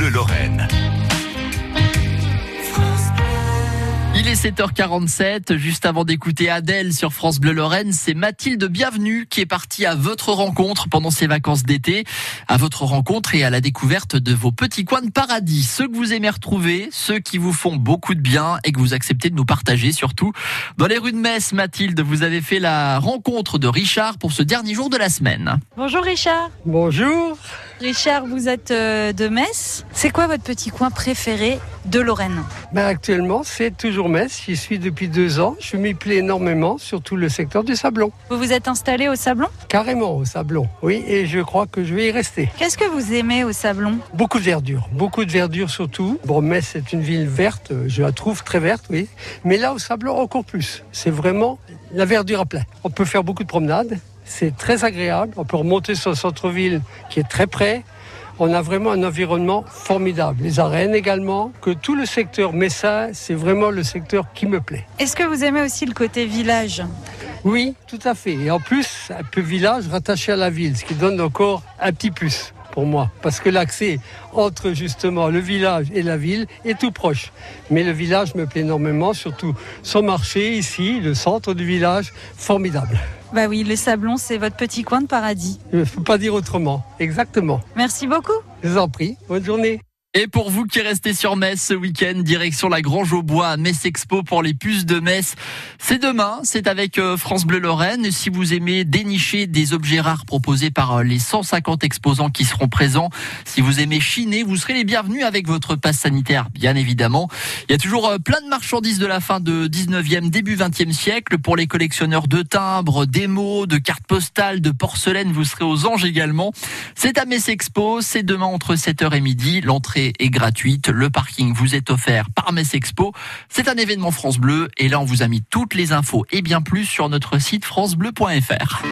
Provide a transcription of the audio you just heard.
Bleu Lorraine. Il est 7h47, juste avant d'écouter Adèle sur France Bleu Lorraine, c'est Mathilde Bienvenue qui est partie à votre rencontre pendant ses vacances d'été, à votre rencontre et à la découverte de vos petits coins de paradis, ceux que vous aimez retrouver, ceux qui vous font beaucoup de bien et que vous acceptez de nous partager surtout. Dans les rues de Metz, Mathilde, vous avez fait la rencontre de Richard pour ce dernier jour de la semaine. Bonjour Richard. Bonjour. Richard, vous êtes euh, de Metz. C'est quoi votre petit coin préféré de Lorraine? Ben Actuellement, c'est toujours Metz. J'y suis depuis deux ans. Je m'y plais énormément, surtout le secteur du Sablon. Vous vous êtes installé au Sablon? Carrément au Sablon, oui, et je crois que je vais y rester. Qu'est-ce que vous aimez au Sablon? Beaucoup de verdure, beaucoup de verdure surtout. Bon, Metz est une ville verte, je la trouve très verte, oui. Mais là, au Sablon, encore plus. C'est vraiment la verdure à plein. On peut faire beaucoup de promenades. C'est très agréable. On peut remonter sur le centre-ville qui est très près. On a vraiment un environnement formidable. Les arènes également, que tout le secteur Messin, c'est vraiment le secteur qui me plaît. Est-ce que vous aimez aussi le côté village? Oui, tout à fait. Et en plus, un peu village rattaché à la ville, ce qui donne encore un petit plus pour moi, parce que l'accès entre justement le village et la ville est tout proche. Mais le village me plaît énormément, surtout son marché ici, le centre du village, formidable. Bah oui, le Sablon, c'est votre petit coin de paradis. Je ne peux pas dire autrement, exactement. Merci beaucoup. Je vous en prie, bonne journée. Et pour vous qui restez sur Metz ce week-end, direction la Grange au Bois Metz Expo pour les puces de Metz. C'est demain, c'est avec euh, France Bleu Lorraine. Si vous aimez dénicher des objets rares proposés par euh, les 150 exposants qui seront présents, si vous aimez chiner, vous serez les bienvenus avec votre passe sanitaire, bien évidemment. Il y a toujours euh, plein de marchandises de la fin de 19e, début 20e siècle. Pour les collectionneurs de timbres, d'émaux, de cartes postales, de porcelaine, vous serez aux anges également. C'est à Metz Expo, c'est demain entre 7h et midi. L'entrée est gratuite. Le parking vous est offert par Metz Expo. C'est un événement France Bleu et là on vous a mis toutes les infos et bien plus sur notre site francebleu.fr.